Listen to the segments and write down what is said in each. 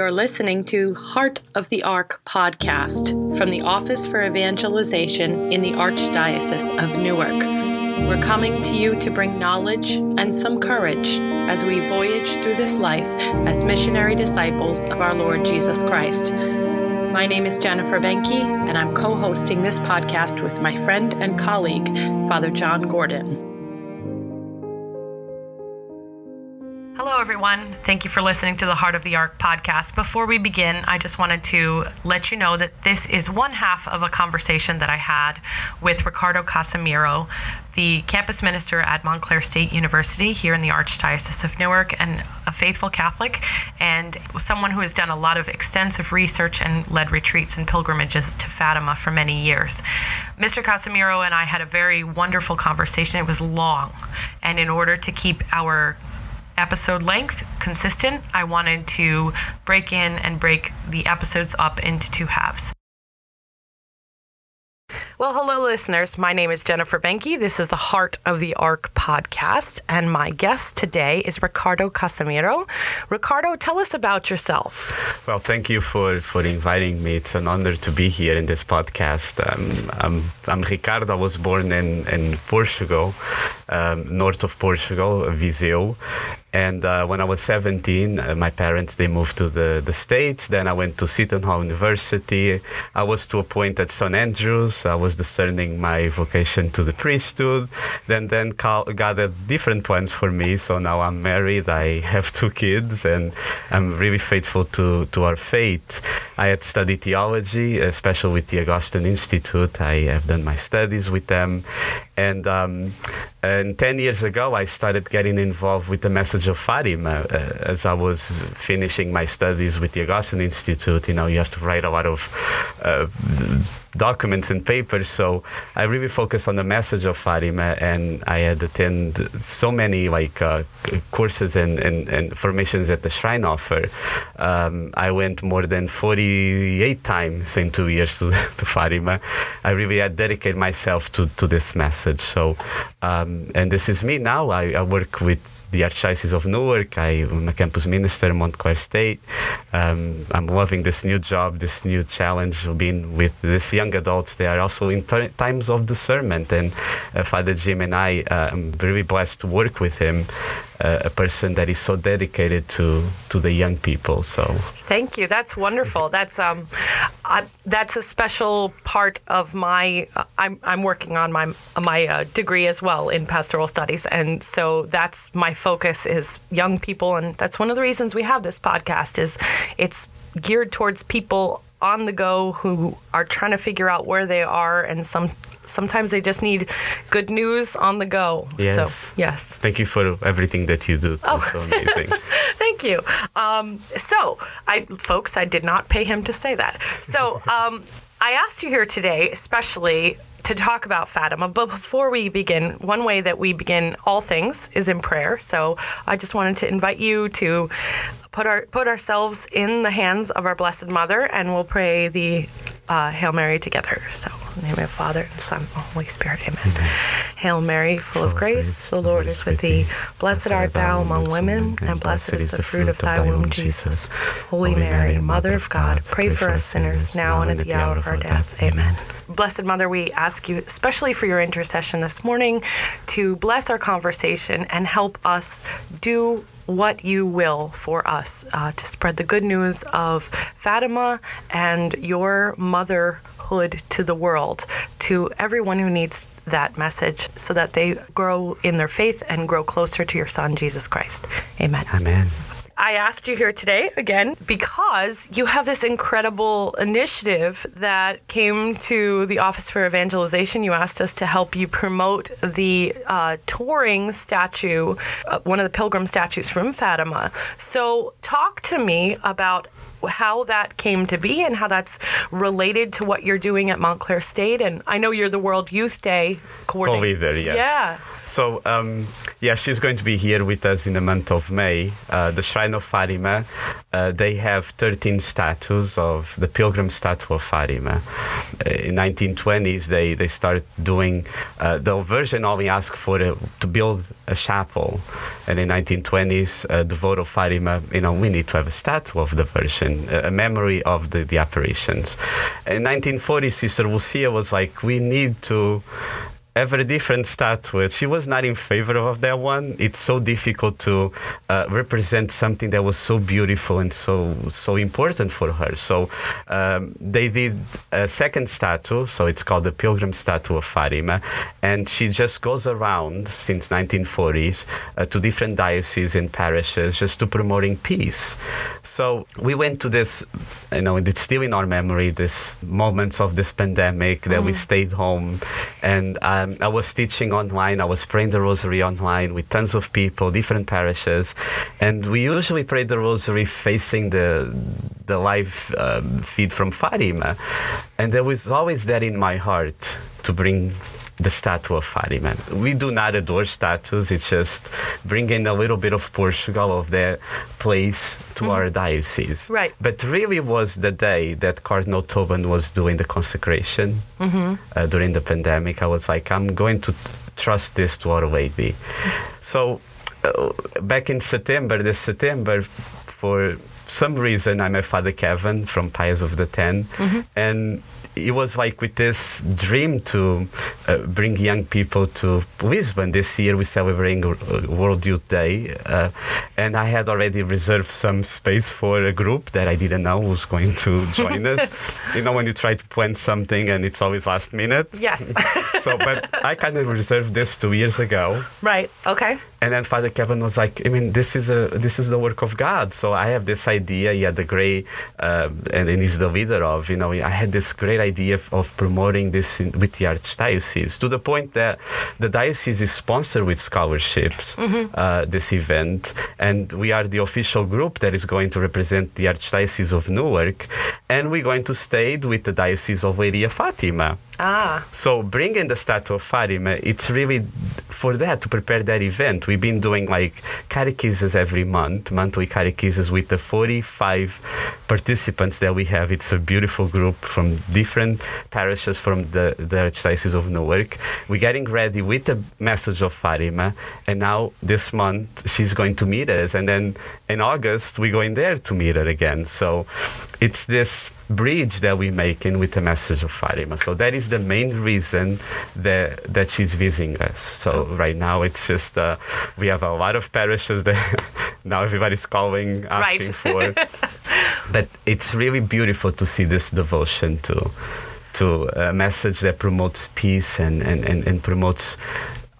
You're listening to Heart of the Ark podcast from the Office for Evangelization in the Archdiocese of Newark. We're coming to you to bring knowledge and some courage as we voyage through this life as missionary disciples of our Lord Jesus Christ. My name is Jennifer Benke, and I'm co hosting this podcast with my friend and colleague, Father John Gordon. Everyone. Thank you for listening to the Heart of the Ark podcast. Before we begin, I just wanted to let you know that this is one half of a conversation that I had with Ricardo Casimiro, the campus minister at Montclair State University here in the Archdiocese of Newark, and a faithful Catholic, and someone who has done a lot of extensive research and led retreats and pilgrimages to Fatima for many years. Mr. Casimiro and I had a very wonderful conversation. It was long, and in order to keep our episode length consistent, I wanted to break in and break the episodes up into two halves. Well, hello, listeners. My name is Jennifer Benke. This is the Heart of the Ark podcast, and my guest today is Ricardo Casimiro. Ricardo, tell us about yourself. Well, thank you for, for inviting me. It's an honor to be here in this podcast. Um, I'm, I'm Ricardo. I was born in, in Portugal, um, north of Portugal, Viseu, and uh, when I was 17, uh, my parents they moved to the, the States. Then I went to Seton Hall University. I was to a point at St. Andrews. I was discerning my vocation to the priesthood. Then then had different plans for me. So now I'm married. I have two kids, and I'm really faithful to, to our faith. I had studied theology, especially with the Augustine Institute. I have done my studies with them, and um, and 10 years ago, I started getting involved with the message of Fatima. Uh, as I was finishing my studies with the Augustine Institute, you know, you have to write a lot of uh, documents and papers. So I really focused on the message of Fatima, and I had attended so many like uh, courses and, and, and, formations that the shrine offer. Um, I went more than 48 times in two years to, to Fatima. I really had dedicated myself to, to this message. So, um, and this is me now. I, I work with the Archdiocese of Newark. I, am a campus minister at Montclair State. Um, I'm loving this new job, this new challenge of being with these young adults. They are also in t- times of discernment. And uh, Father Jim and I, uh, I'm very blessed to work with him uh, a person that is so dedicated to to the young people. So thank you. That's wonderful. That's um, I, that's a special part of my. Uh, I'm I'm working on my my uh, degree as well in pastoral studies, and so that's my focus is young people, and that's one of the reasons we have this podcast. Is it's geared towards people on the go who are trying to figure out where they are and some sometimes they just need good news on the go. Yes. So, yes. Thank you for everything that you do. It's oh. so amazing. Thank you. Um, so, I, folks, I did not pay him to say that. So, um, I asked you here today, especially to talk about Fatima. But before we begin, one way that we begin all things is in prayer. So I just wanted to invite you to put our put ourselves in the hands of our Blessed Mother, and we'll pray the uh, Hail Mary together. So, in the name of Father, and Son, and Holy Spirit. Amen. Amen. Hail Mary, full, of grace, the Lord is with thee. Blessed art thou among women, and blessed is the fruit of thy womb, Jesus. Holy Mary, Mother of God, pray for us sinners now and at the hour of our death. Amen. Blessed Mother, we ask you, especially for your intercession this morning, to bless our conversation and help us do what you will for us uh, to spread the good news of Fatima and your motherhood to the world, to everyone who needs that message, so that they grow in their faith and grow closer to your Son, Jesus Christ. Amen. Amen. I asked you here today again because you have this incredible initiative that came to the Office for Evangelization. You asked us to help you promote the uh, touring statue, uh, one of the pilgrim statues from Fatima. So, talk to me about how that came to be and how that's related to what you're doing at Montclair State. And I know you're the World Youth Day coordinator. yes. Yeah. So, um, yeah, she's going to be here with us in the month of May. Uh, the Shrine of Fatima, uh, they have 13 statues of the pilgrim statue of Fatima. in 1920s they they started doing uh, the Virgin only asked for a, to build a chapel, and in 1920s uh, the vote of Fatima, you know, we need to have a statue of the Virgin, a memory of the, the apparitions. In 1940s, Sister Lucia was like, we need to every different statue. She was not in favor of that one. It's so difficult to uh, represent something that was so beautiful and so so important for her. So um, they did a second statue. So it's called the Pilgrim Statue of Fatima, and she just goes around since 1940s uh, to different dioceses and parishes just to promoting peace. So we went to this, you know, it's still in our memory. This moments of this pandemic that mm. we stayed home, and. Um, I was teaching online. I was praying the rosary online with tons of people, different parishes, and we usually pray the rosary facing the the live um, feed from Fatima, and there was always that in my heart to bring the statue of Fatima. We do not adore statues, it's just bringing a little bit of Portugal, of their place to mm-hmm. our diocese. Right. But really was the day that Cardinal Tobin was doing the consecration mm-hmm. uh, during the pandemic. I was like, I'm going to trust this to Our Lady. So uh, back in September, this September, for some reason, I met Father Kevin from Pius of the 10 mm-hmm. and it was like with this dream to uh, bring young people to Lisbon. This year we're celebrating World Youth Day, uh, and I had already reserved some space for a group that I didn't know was going to join us. You know, when you try to plan something and it's always last minute. Yes. so, but I kind of reserved this two years ago. Right. Okay. And then Father Kevin was like, I mean, this is a this is the work of God. So I have this idea. He had the great, uh, and, and he's the leader of. You know, I had this great idea of, of promoting this in, with the archdiocese to the point that the diocese is sponsored with scholarships mm-hmm. uh, this event, and we are the official group that is going to represent the archdiocese of Newark, and we're going to stay with the diocese of Leiria-Fatima. Ah. So bringing the statue of Fatima, it's really for that to prepare that event. We've been doing like catechesis every month, monthly catechesis with the 45 participants that we have. It's a beautiful group from different parishes from the, the Archdiocese of Newark. We're getting ready with the message of Fatima, and now this month she's going to meet us, and then in August we're going there to meet her again. So it's this bridge that we're making with the message of Fatima. So that is the main reason that that she's visiting us. So right now it's just uh, we have a lot of parishes that now everybody's calling asking right. for. but it's really beautiful to see this devotion to to a message that promotes peace and, and, and, and promotes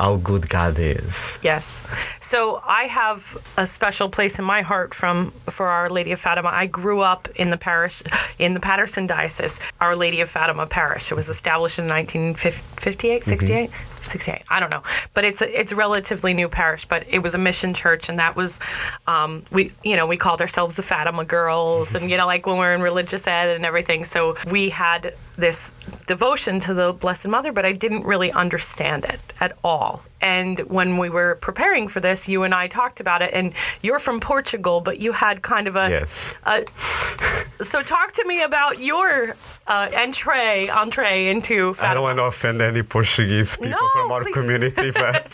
how good God is. Yes. So I have a special place in my heart from for Our Lady of Fatima. I grew up in the parish in the Paterson Diocese, Our Lady of Fatima Parish. It was established in 1958, 68. Mm-hmm. 68 i don't know. But it's a, it's a relatively new parish but it was a mission church and that was um, we you know we called ourselves the fatima girls and you know like when we're in religious ed and everything. So we had this devotion to the blessed mother but i didn't really understand it at all and when we were preparing for this, you and I talked about it. And you're from Portugal, but you had kind of a. Yes. A, so talk to me about your uh, entree, entree into. Fatima. I don't want to offend any Portuguese people no, from our please. community, but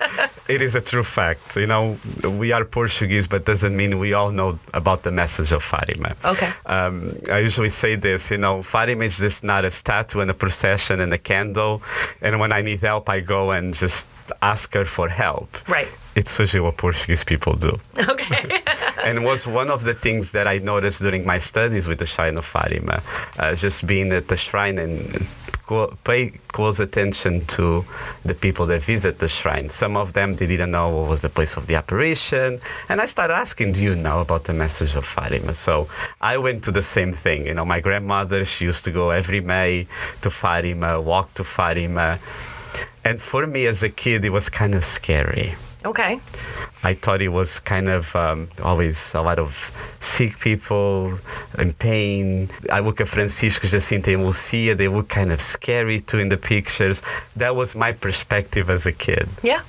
it is a true fact. You know, we are Portuguese, but doesn't mean we all know about the message of Fatima. Okay. Um, I usually say this. You know, Fatima is just not a statue and a procession and a candle. And when I need help, I go and just ask her for help. Right. It's usually what Portuguese people do. Okay. and was one of the things that I noticed during my studies with the Shrine of Fatima, uh, just being at the shrine and pay close attention to the people that visit the shrine. Some of them they didn't know what was the place of the apparition, and I started asking, "Do you know about the message of Fatima?" So I went to the same thing. You know, my grandmother she used to go every May to Fatima, walk to Fatima and for me as a kid, it was kind of scary. Okay. I thought it was kind of um, always a lot of sick people in pain. I look at Francisco, Jacinta, and Lucia, they look kind of scary too in the pictures. That was my perspective as a kid. Yeah.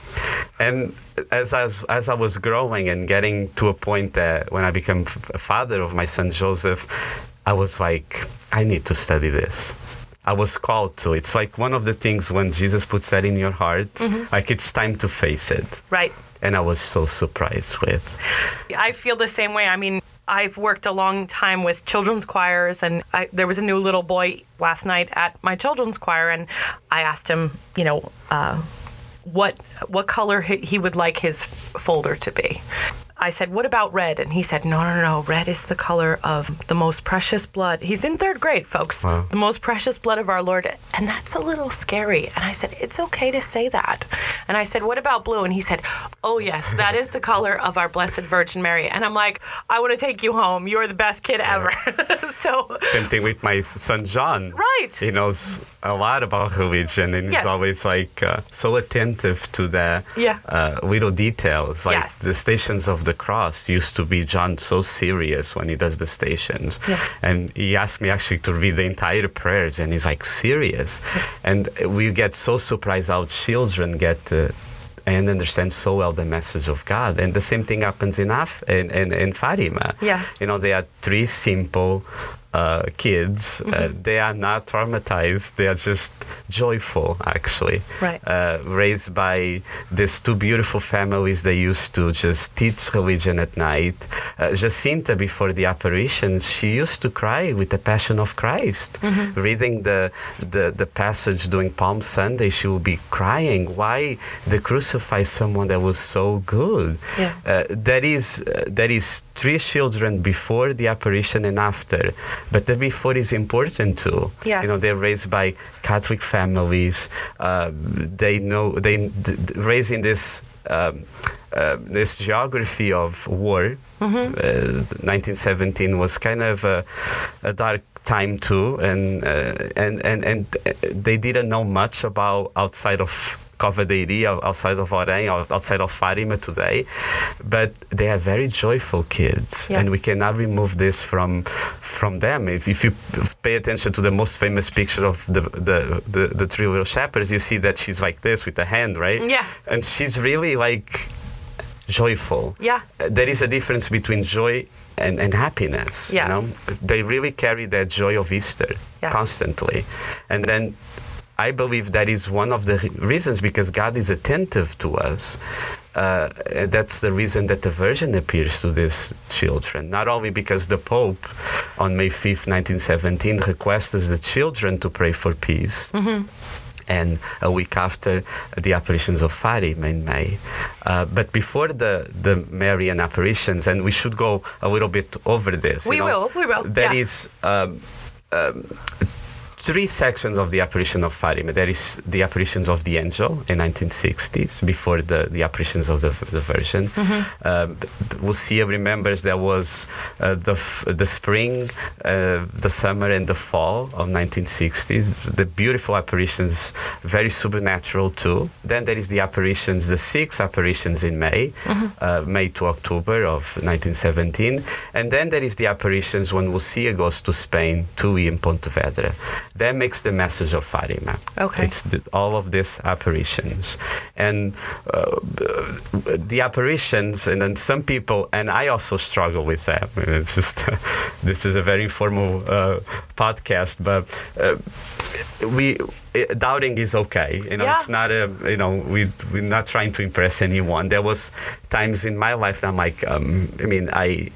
And as I was, as I was growing and getting to a point that when I became a father of my son Joseph, I was like, I need to study this. I was called to. It's like one of the things when Jesus puts that in your heart, Mm-hmm. like it's time to face it. Right. And I was so surprised with. I feel the same way. I mean, I've worked a long time with children's choirs, and I, there was a new little boy last night at my children's choir, and I asked him, you know, uh, what what color he he would like his folder to be. I said, "What about red?" And he said, "No, no, no. Red is the color of the most precious blood." He's in third grade, folks. Wow. The most precious blood of our Lord, and that's a little scary. And I said, "It's okay to say that." And I said, "What about blue?" And he said, "Oh yes, that is the color of our Blessed Virgin Mary." And I'm like, "I want to take you home. You're the best kid ever." so, Same thing with my son John. Right. He knows a lot about religion and Yes. he's always like uh, so attentive to the Yeah. uh, little details. Like Yes. the stations of the cross used to be John so serious when he does the stations. Yeah. And he asked me actually to read the entire prayers and he's like serious. And we get so surprised how children get and understand so well the message of God. And the same thing happens in Af- in, in, in Fatima. Yes. You know, they are three simple uh, kids. Mm-hmm. Uh, they are not traumatized. They are just joyful, actually. Right. Uh, raised by these two beautiful families they used to just teach religion at night. Uh, Jacinta, before the apparition, she used to cry with the Passion of Christ. Mm-hmm. Reading the, the, the passage during Palm Sunday, she would be crying. Why they crucify someone that was so good? Yeah. Uh, that is uh, that is three children before the apparition and after, but the before is important too. Yes. You know, they're raised by Catholic families. Uh, they know they raised in this. Um, uh, this geography of war, uh, 1917 was kind of a, a dark time too, and uh, and and and uh, they didn't know much about outside of Cova da Iria, outside of Ourém, or outside of Fatima today, but they are very joyful kids, and we cannot remove this from from them. If, if you pay attention to the most famous picture of the the, the the three little shepherds, you see that she's like this with the hand, right? Yeah. and she's really like joyful. Yeah. There is a difference between joy and, and happiness. You Yes. know? They really carry that joy of Easter Yes. constantly. And then I believe that is one of the reasons because God is attentive to us. Uh, that's the reason that the Virgin appears to these children. Not only because the Pope on May 5th, 1917, requested the children to pray for peace and a week after the apparitions of Fatima in May. Uh, but before the, the Marian apparitions, and we should go a little bit over this. you We know, will, we will, There yeah. is um, um, three sections of the apparition of Fatima. There is the apparitions of the angel in 1960s, before the, the apparitions of the, the Virgin. Mm-hmm. Um, Lucia remembers there was uh, the, f- the spring, uh, the summer, and the fall of 1960s. The beautiful apparitions, very supernatural too. Then there is the apparitions, the six apparitions in May, uh, May to October of 1917. And then there is the apparitions when Lucia goes to Spain, to in Pontevedra. That makes the message of Fatima. Okay. It's the, all of these apparitions. And uh, the apparitions, and then some people, and I also struggle with that. It's just, this is a very informal uh, podcast, but uh, we uh, doubting is okay. You know, Yeah. it's not a, you know, we, we're not trying to impress anyone. There was times in my life that I'm like, um, I mean, I,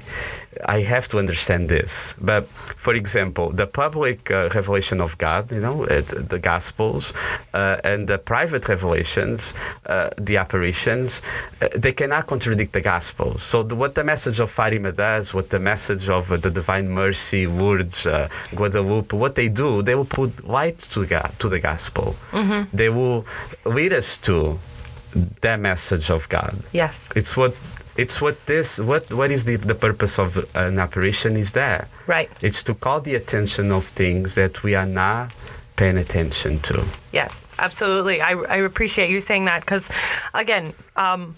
I have to understand this. But for example, the public uh, revelation of God, you know, it, the Gospels, uh, and the private revelations, uh, the apparitions, uh, they cannot contradict the Gospels. So the, what the message of Fatima does, what the message of uh, the Divine Mercy, Lourdes, uh, Guadalupe, what they do, they will put light to God, to the Gospel. They will lead us to that message of God. Yes. It's what it's what this what what is the, the purpose of an apparition is there. Right. It's to call the attention of things that we are not paying attention to. Yes, absolutely. I, I appreciate you saying that because, again, um,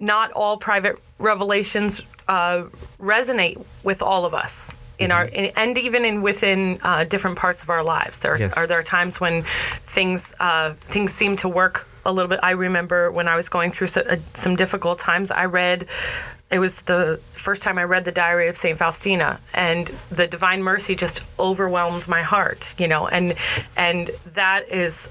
not all private revelations uh, resonate with all of us. In our and even in within uh, different parts of our lives, there Yes. are there times when things uh, things seem to work a little bit. I remember when I was going through uh, some difficult times, I read it was the first time I read the Diary of Saint Faustina, and the Divine Mercy just overwhelmed my heart. You know, and and that is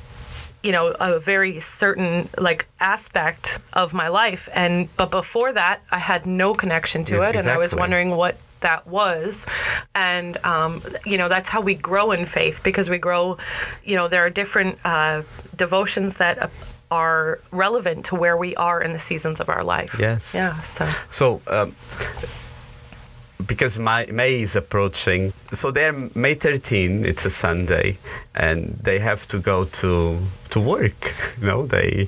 you know a very certain like aspect of my life and but before that i had no connection to Yes, it and i was wondering what that was and um, you know that's how we grow in faith because we grow you know there are different uh, devotions that uh, are relevant to where we are in the seasons of our life Yes. yeah so So, um, because May, May is approaching, so they're May 13. It's a Sunday, and they have to go to to work. You know, they,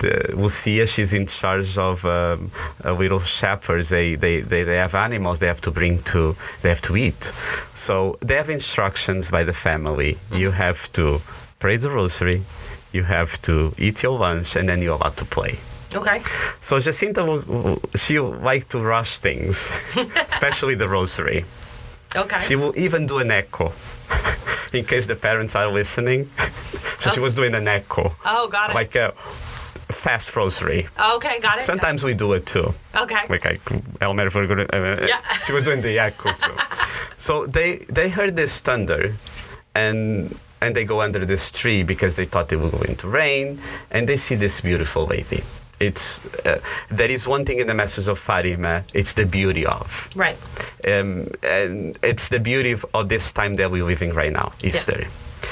the, Lucia, she's in charge of um, uh, little shepherds. They, they they they have animals. They have to bring to. They have to eat. So they have instructions by the family. You have to pray the rosary. You have to eat your lunch, and then you're allowed to play. okay So Jacinta, will, she like to rush things, especially the rosary. okay She will even do an echo, in case the parents are listening. so she was doing an echo, oh got it like a fast rosary. okay got it Sometimes we do it too. okay Like I, Elmer, for good- uh, Yeah. she was doing the echo too. so they they heard this thunder, and and they go under this tree because they thought it was going to rain, and they see this beautiful lady. It's uh, there is one thing in the message of Fatima. It's the beauty of, right um, and it's the beauty of, of this time that we're living right now, Easter.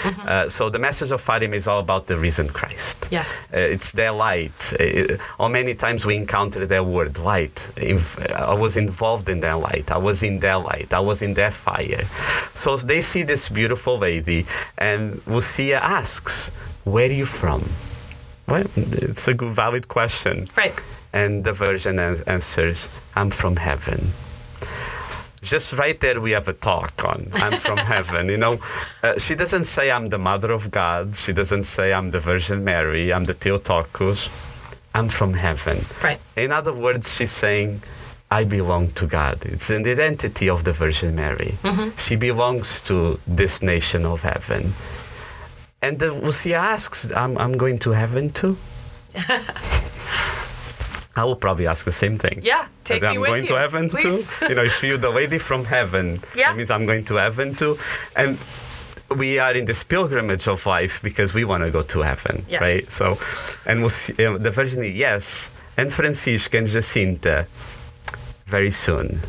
Uh, so the message of Fatima is all about the risen Christ. yes Uh, it's their light. Uh, how many times we encounter their word, light. Inv- I was involved in their light. I was in their light. I was in their fire. So they see this beautiful lady, and Lucia asks, Where are you from? Well, it's a good, valid question. right And the Virgin an- answers, I'm from heaven. Just right there, we have a talk on I'm from heaven. You know, uh, she doesn't say I'm the Mother of God. She doesn't say I'm the Virgin Mary. I'm the Theotokos. I'm from heaven. right In other words, she's saying, I belong to God. It's an identity of the Virgin Mary. She belongs to this nation of heaven. And the, Lucia asks, I'm, I'm going to heaven too? I will probably ask the same thing. Yeah, take And me I'm with going you, to heaven please. too. You know, if you're the lady from heaven, Yeah. that means I'm going to heaven too. And we are in this pilgrimage of life because we want to go to heaven, Yes. right? So, and we'll see, uh, the Virgin, yes, and Francisco and Jacinta, very soon.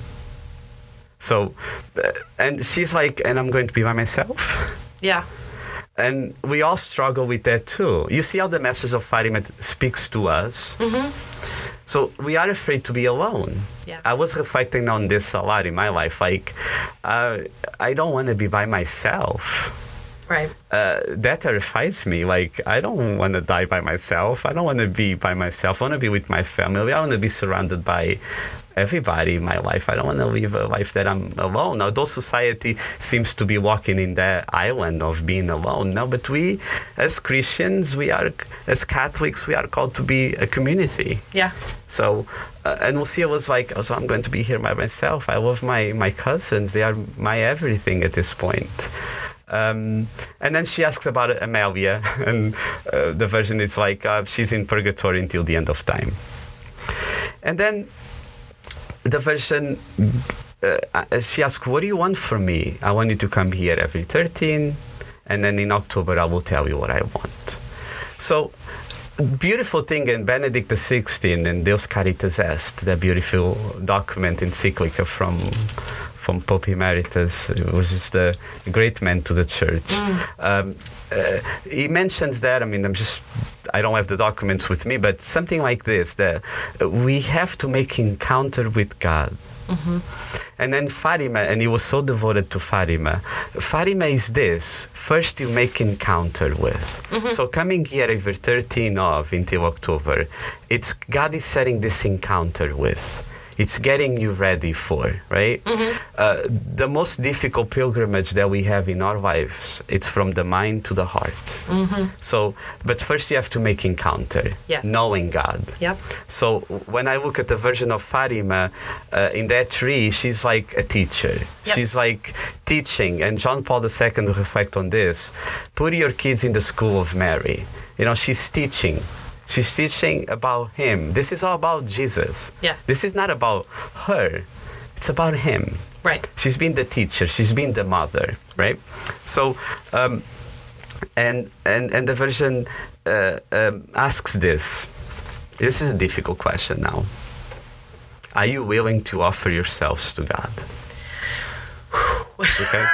So, uh, and she's like, and I'm going to be by myself. yeah And we all struggle with that too. You see how the message of Fatima speaks to us. So we are afraid to be alone. Yeah. I was reflecting on this a lot in my life. Like, uh, I don't want to be by myself. right Uh, that terrifies me. Like, I don't want to die by myself. I don't want to be by myself. I want to be with my family. I want to be surrounded by everybody in my life. I don't want to live a life that I'm alone. Although society seems to be walking in that island of being alone. No, but we, as Christians, we are, as Catholics, we are called to be a community. yeah So, uh, and Lucia was like, oh, so I'm going to be here by myself. I love my, my cousins. They are my everything at this point. Um, and then she asks about Amelia, and uh, the Virgin is like, uh, she's in purgatory until the end of time. And then the Virgin, uh, she asked, what do you want from me? I want you to come here every 13, and then in October I will tell you what I want. So, beautiful thing in Benedict XVI and Deus Caritas Est, the beautiful document encyclica from from Pope Emeritus, it was just a great man to the church. Um, uh, he mentions that. I mean, I'm just I don't have the documents with me, but something like this: that we have to make encounter with God. And then Fatima, and he was so devoted to Fatima. Fatima is this first you make encounter with. So coming here every 13 of until October, it's God is setting this encounter with. It's getting you ready for, right? Uh, the most difficult pilgrimage that we have in our lives, it's from the mind to the heart. So, but first you have to make encounter, Yes. knowing God. Yep. So when I look at the Virgin of Fatima uh, in that tree, she's like a teacher. Yep. She's like teaching. And John Paul II reflect on this. Put your kids in the school of Mary. You know, she's teaching. She's teaching about him. This is all about Jesus. Yes. This is not about her. It's about him. Right. She's been the teacher. She's been the mother, right? So, um, and and and the Virgin uh, um, asks this. This is a difficult question now. Are you willing to offer yourselves to God? Okay.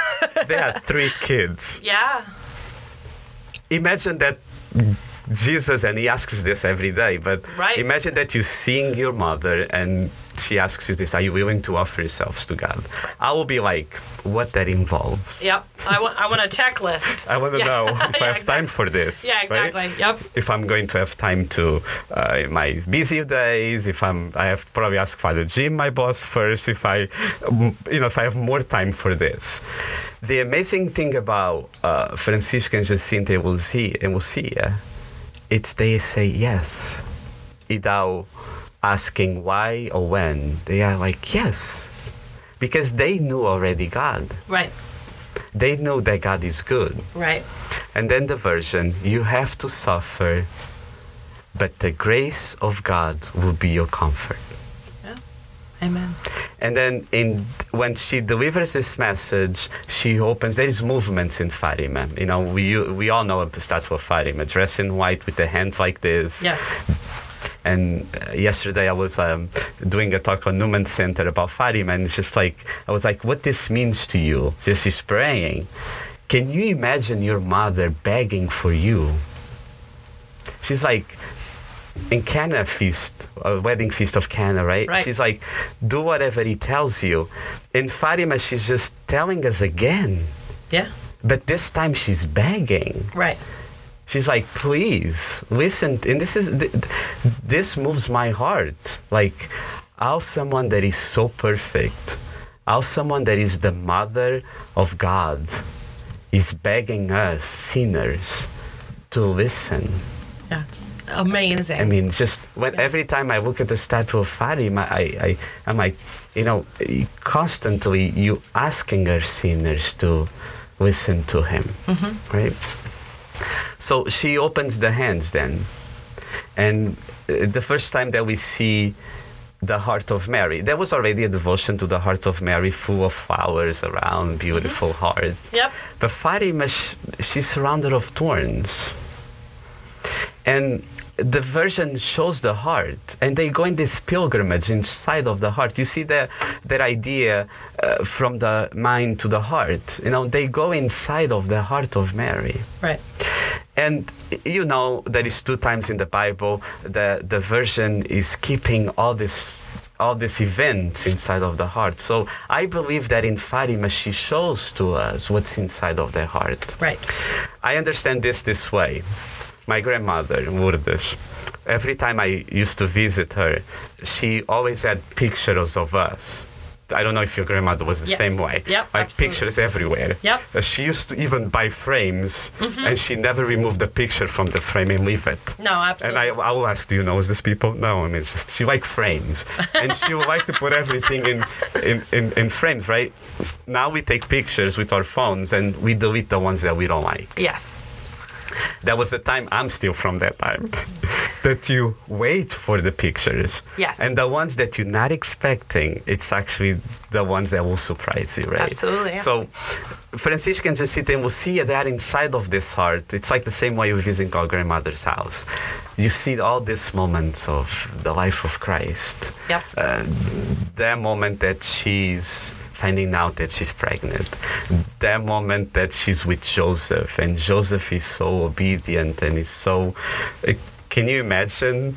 they had three kids. Yeah. Imagine that Jesus, and he asks this every day, but Right. imagine that you seeing your mother and she asks you this, are you willing to offer yourselves to God? I will be like, what that involves. Yep. I want. I want a checklist. I want to Yeah. know if I Yeah, have time for this. Yeah. right? Exactly. Yep. If I'm going to have time to uh, in my busy days, if I'm, I have to probably ask Father Jim, my boss, first. If I, you know, if I have more time for this. The amazing thing about uh, Francisco and Jacinta and Lucia, and Lucia, it's they say yes, without asking why or when. They are like yes, because they knew already God. Right. They know that God is good. Right. And then the Virgin, you have to suffer, but the grace of God will be your comfort. Amen. And then in when she delivers this message, she opens. There is movements in Fatima. You know, we we all know a statue of Fatima, dressed in white with the hands like this. Yes. And uh, yesterday I was um, doing a talk on Newman Center about Fatima, and it's just like I was like, what this means to you? Just she's praying. Can you imagine your mother begging for you? She's like in Cana feast, a wedding feast of Cana, right? Right. She's like, do whatever he tells you. In Fatima, she's just telling us again, Yeah. but this time she's begging. Right. She's like, please listen. And this is th- th- this moves my heart. Like, how someone that is so perfect, how someone that is the mother of God, is begging us sinners to listen. That's amazing. I mean, just when every time I look at the statue of Fatima, I, I I'm like, you know, constantly you asking our sinners to listen to him, right? So she opens the hands then, and uh, the first time that we see the heart of Mary, there was already a devotion to the heart of Mary, full of flowers around, beautiful heart. Yep. But Fatima, she's surrounded of thorns. And the Virgin shows the heart, and they go in this pilgrimage inside of the heart. You see that that idea uh, from the mind to the heart. You know, they go inside of the heart of Mary. Right. And you know there is two times in the Bible that the Virgin is keeping all this all these events inside of the heart. So I believe that in Fatima she shows to us what's inside of the heart. Right. I understand this this way. My grandmother, Lourdes, every time I used to visit her, she always had pictures of us. I don't know if your grandmother was the Yes. same way. Yep, like absolutely. pictures everywhere. Yep. Mm-hmm. Uh, She used to even buy frames, and she never removed the picture from the frame and leave it. No, absolutely. And. I, I will ask, do you know these people? No, I mean, it's just she like frames, and she would like to put everything in, in, in, in frames, right? Now we take pictures with our phones and we delete the ones that we don't like. yes. That was the time I'm still from that time. that you wait for the pictures. Yes. And the ones that you're not expecting, it's actually the ones that will surprise you, right? Absolutely, yeah. So Francisco and Jacinta will see that inside of this heart. It's like the same way you visit our grandmother's house. You see all these moments of the life of Christ. Yep. Uh, that moment that she's finding out that she's pregnant, that moment that she's with Joseph, and Joseph is so obedient and is so. uh, Can you imagine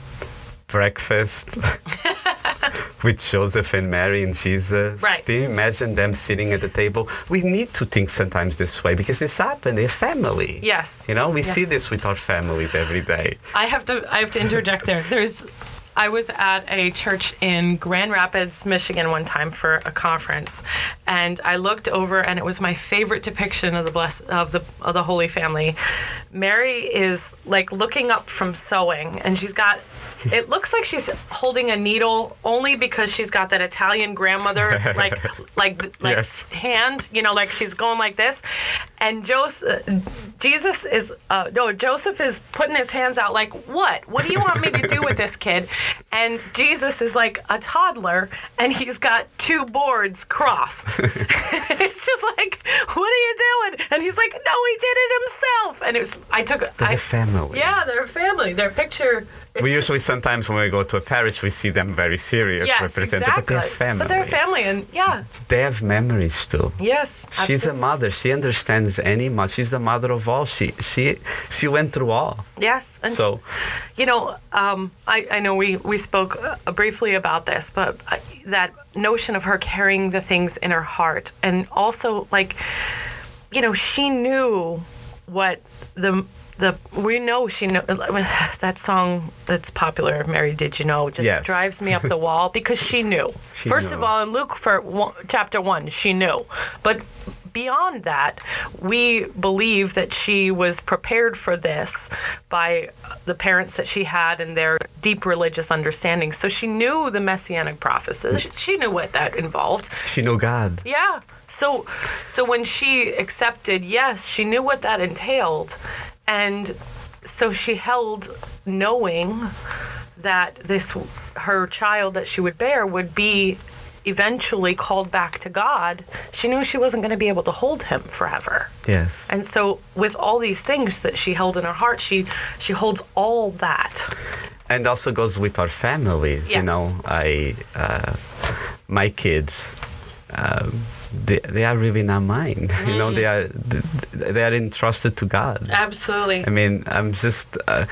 breakfast? with Joseph and Mary and Jesus. Right. Do you imagine them sitting at the table? We need to think sometimes this way because this happened. They're family. Yes. You know, we Yeah. see this with our families every day. I have to I have to interject there. There's I was at a church in Grand Rapids, Michigan one time for a conference, and I looked over and it was my favorite depiction of the bless of the of the Holy Family. Mary is like looking up from sewing and she's got it looks like she's holding a needle only because she's got that Italian grandmother like like like Yes. hand, you know, like she's going like this. and Joseph, Jesus is uh, no Joseph is putting his hands out like, what? What do you want me to do with this kid? And Jesus is like a toddler, and he's got two boards crossed. it's just like, what are you doing? And he's like, no, he did it himself. And it was I took They're I, a family. yeah, they're a family. Their picture. We just- usually sometimes when we go to a parish, we see them very serious, yes, represented, exactly. but they're family. But they're family, and yeah, They have memories too. yes. She's a mother. She understands any mother. She's the mother of all. She she she went through all. Yes, and So you know, um, I, I know we we spoke uh, briefly about this, but uh, that notion of her carrying the things in her heart, and also like, you know, she knew what the the we know she know that song that's popular. Mary, did you know? Just Yes. drives me up the wall because she knew. She First of all, in Luke for one, chapter one, she knew, but. Beyond that, we believe that she was prepared for this by the parents that she had and their deep religious understanding. So she knew the messianic prophecies. She, she knew what that involved. she knew God. Yeah. So so when she accepted, yes, she knew what that entailed. And so she held knowing that this her child that she would bear would be eventually called back to God. She knew she wasn't going to be able to hold him forever. Yes. And so with all these things that she held in her heart, she she holds all that. and also goes with our families. yes. You know, I uh, my kids. Um, they, they are really not mine. You know, they are they are entrusted to God. Absolutely. I mean, I'm just. Uh,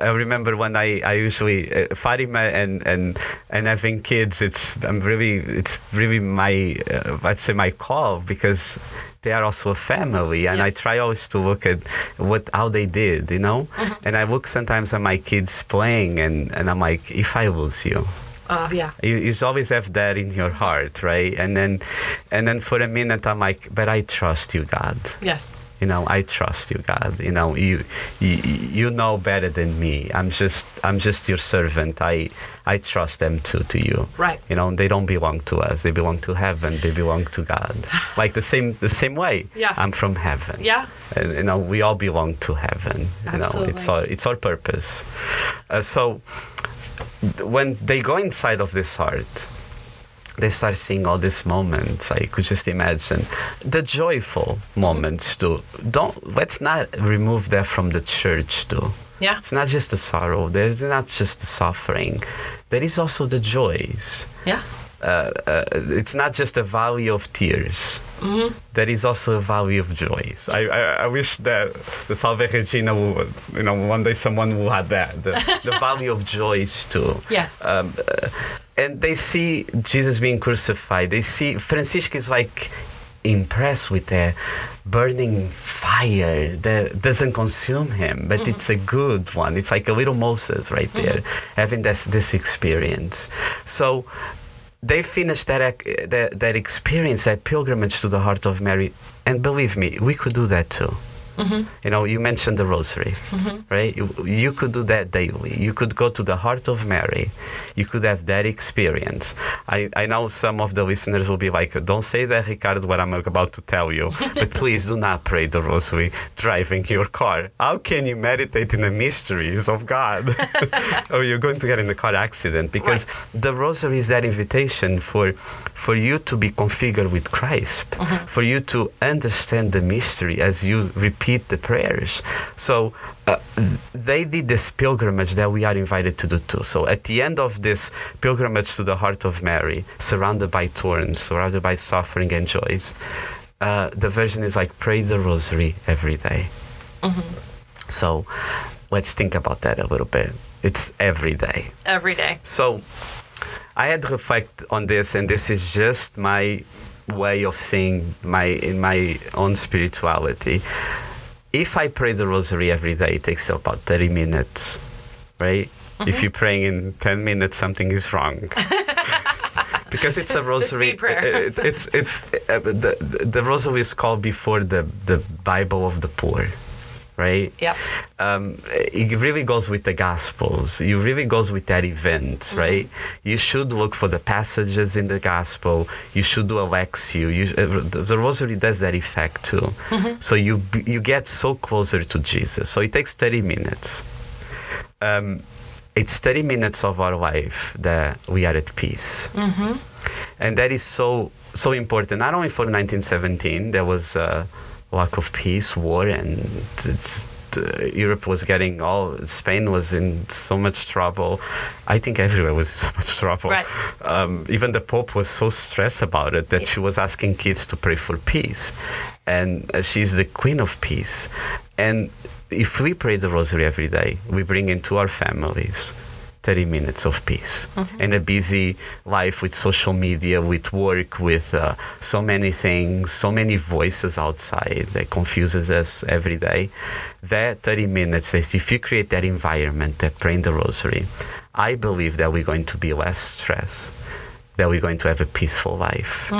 I remember when I, I usually uh, Fatima and and and having kids. It's I'm really it's really my uh, I'd say my call because they are also a family, and I try always to look at what how they did, you know. And I look sometimes at my kids playing, and and I'm like, if I lose you. Uh, yeah. You, you always have that in your heart, right? And then, and then for a minute, I'm like, but I trust you, God Yes. you know i trust you god you know you, you you know better than me i'm just i'm just your servant i i trust them to to you Right. you know they don't belong to us they belong to heaven they belong to god like the same the same way Yeah. i'm from heaven Yeah. and you know we all belong to heaven Absolutely. you know it's our it's our purpose uh, so when they go inside of this heart they start seeing all these moments. I could just imagine? The joyful moments too. Don't let's not remove that from the church too. Yeah. it's not just the sorrow. There's not just the suffering. There is also the joys. Yeah. Uh, uh, it's not just a valley of tears. There is also a valley of joys. I, I, I wish that the Salve Regina, will, you know, one day someone will have that. The, the valley of joys too. Yes. Um, uh, and they see Jesus being crucified. They see Francisco is like impressed with the burning fire that doesn't consume him, but it's a good one. It's like a little Moses right there, having this this experience. So they finished that, that that experience, that pilgrimage to the heart of Mary, and believe me, we could do that too. You know, you mentioned the rosary, right? You, you could do that daily. You could go to the heart of Mary. You could have that experience. I, I know some of the listeners will be like, don't say that, Ricardo, what I'm about to tell you. but please do not pray the rosary driving your car. How can you meditate in the mysteries of God? oh, you're going to get in a car accident because the rosary is that invitation for, for you to be configured with Christ, mm-hmm. for you to understand the mystery as you repeat the prayers. So uh, they did this pilgrimage that we are invited to do too. So at the end of this pilgrimage to the heart of Mary, surrounded by thorns, surrounded by suffering and joys, uh, the Virgin is like pray the rosary every day. So let's think about that a little bit. It's every day. Every day. So I had to reflect on this, and this is just my way of seeing my in my own spirituality. If I pray the rosary every day, it takes about 30 minutes, right? If you're praying in 10 minutes, something is wrong. because it's a rosary. prayer. it- it's it's uh, the, the the rosary is called before the the Bible of the poor right? Yeah. Um, it really goes with the Gospels. It really goes with that event, Mm-hmm. right? You should look for the passages in the Gospel. You should do a Lectio. You, uh, the Rosary does that effect too. Mm-hmm. So you you get so closer to Jesus. So it takes 30 minutes. Um, it's 30 minutes of our life that we are at peace. And that is so so important, not only for 1917, there was uh, lack of peace, war, and Europe was getting all, Spain was in so much trouble. I think everywhere was in so much trouble. Right. Um, even the Pope was so stressed about it that she was asking kids to pray for peace. And uh, she's the queen of peace. And if we pray the rosary every day, we bring into our families 30 minutes of peace. And a busy life with social media, with work, with uh, so many things, so many voices outside that confuses us every day. That 30 minutes, if you create that environment, that praying the rosary, I believe that we're going to be less stressed that we're going to have a peaceful life.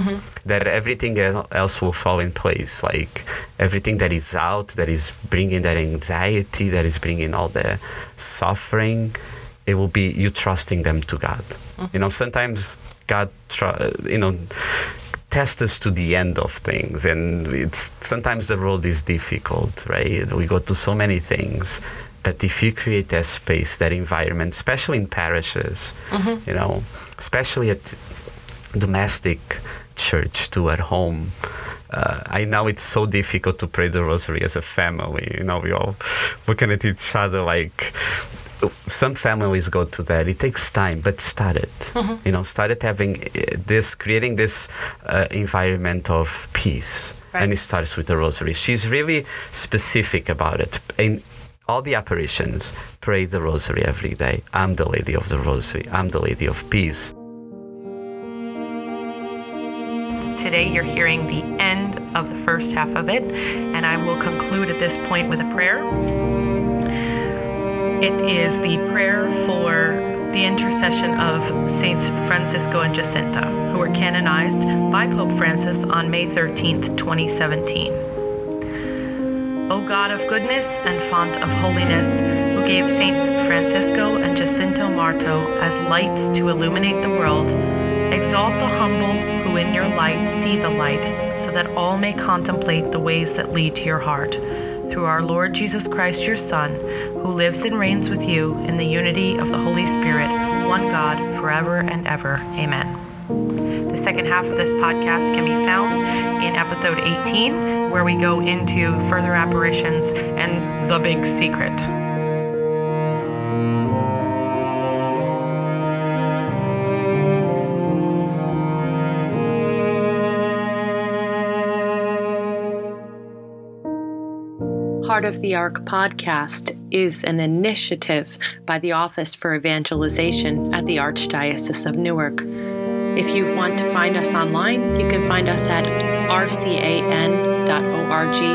That everything else will fall in place. Like everything that is out, that is bringing that anxiety, that is bringing all the suffering, it will be you trusting them to God. You know, sometimes God, tr- you know, test us to the end of things and it's sometimes the road is difficult right we go to so many things but if you create that space that environment especially in parishes you know especially at domestic church too at home uh, I know it's so difficult to pray the rosary as a family. You know, we all looking at each other like some families go to that. It takes time, but start it. You know, started having uh, this, creating this uh, environment of peace, Right. and it starts with the rosary. She's really specific about it. In all the apparitions, pray the rosary every day. I'm the Lady of the Rosary. I'm the Lady of Peace. Today, you're hearing the end of the first half of it, and I will conclude at this point with a prayer. It is the prayer for the intercession of Saints Francisco and Jacinta, who were canonized by Pope Francis on May 13th, 2017. O God of goodness and font of holiness, who gave Saints Francisco and Jacinta Marto as lights to illuminate the world, exalt the humble who in your light see the light, so that all may contemplate the ways that lead to your heart. Through our Lord Jesus Christ, your Son, who lives and reigns with you in the unity of the Holy Spirit, one God, forever and ever. Amen. The second half of this podcast can be found in episode 18, where we go into further apparitions and the big secret. Heart of the Ark podcast is an initiative by the Office for Evangelization at the Archdiocese of Newark. If you want to find us online, you can find us at rcan.org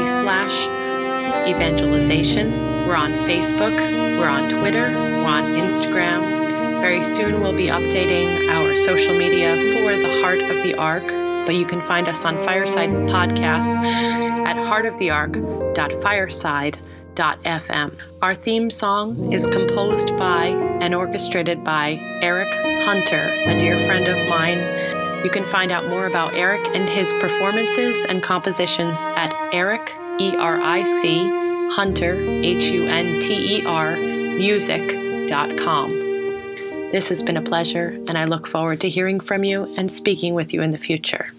slash evangelization. We're on Facebook, we're on Twitter, we're on Instagram. Very soon we'll be updating our social media for the Heart of the Ark, but you can find us on Fireside Podcasts at heartoftheark.fireside.fm. Our theme song is composed by and orchestrated by Eric Hunter, a dear friend of mine. You can find out more about Eric and his performances and compositions at Eric, E R I C, Hunter, H U N T E R, music.com. This has been a pleasure, and I look forward to hearing from you and speaking with you in the future.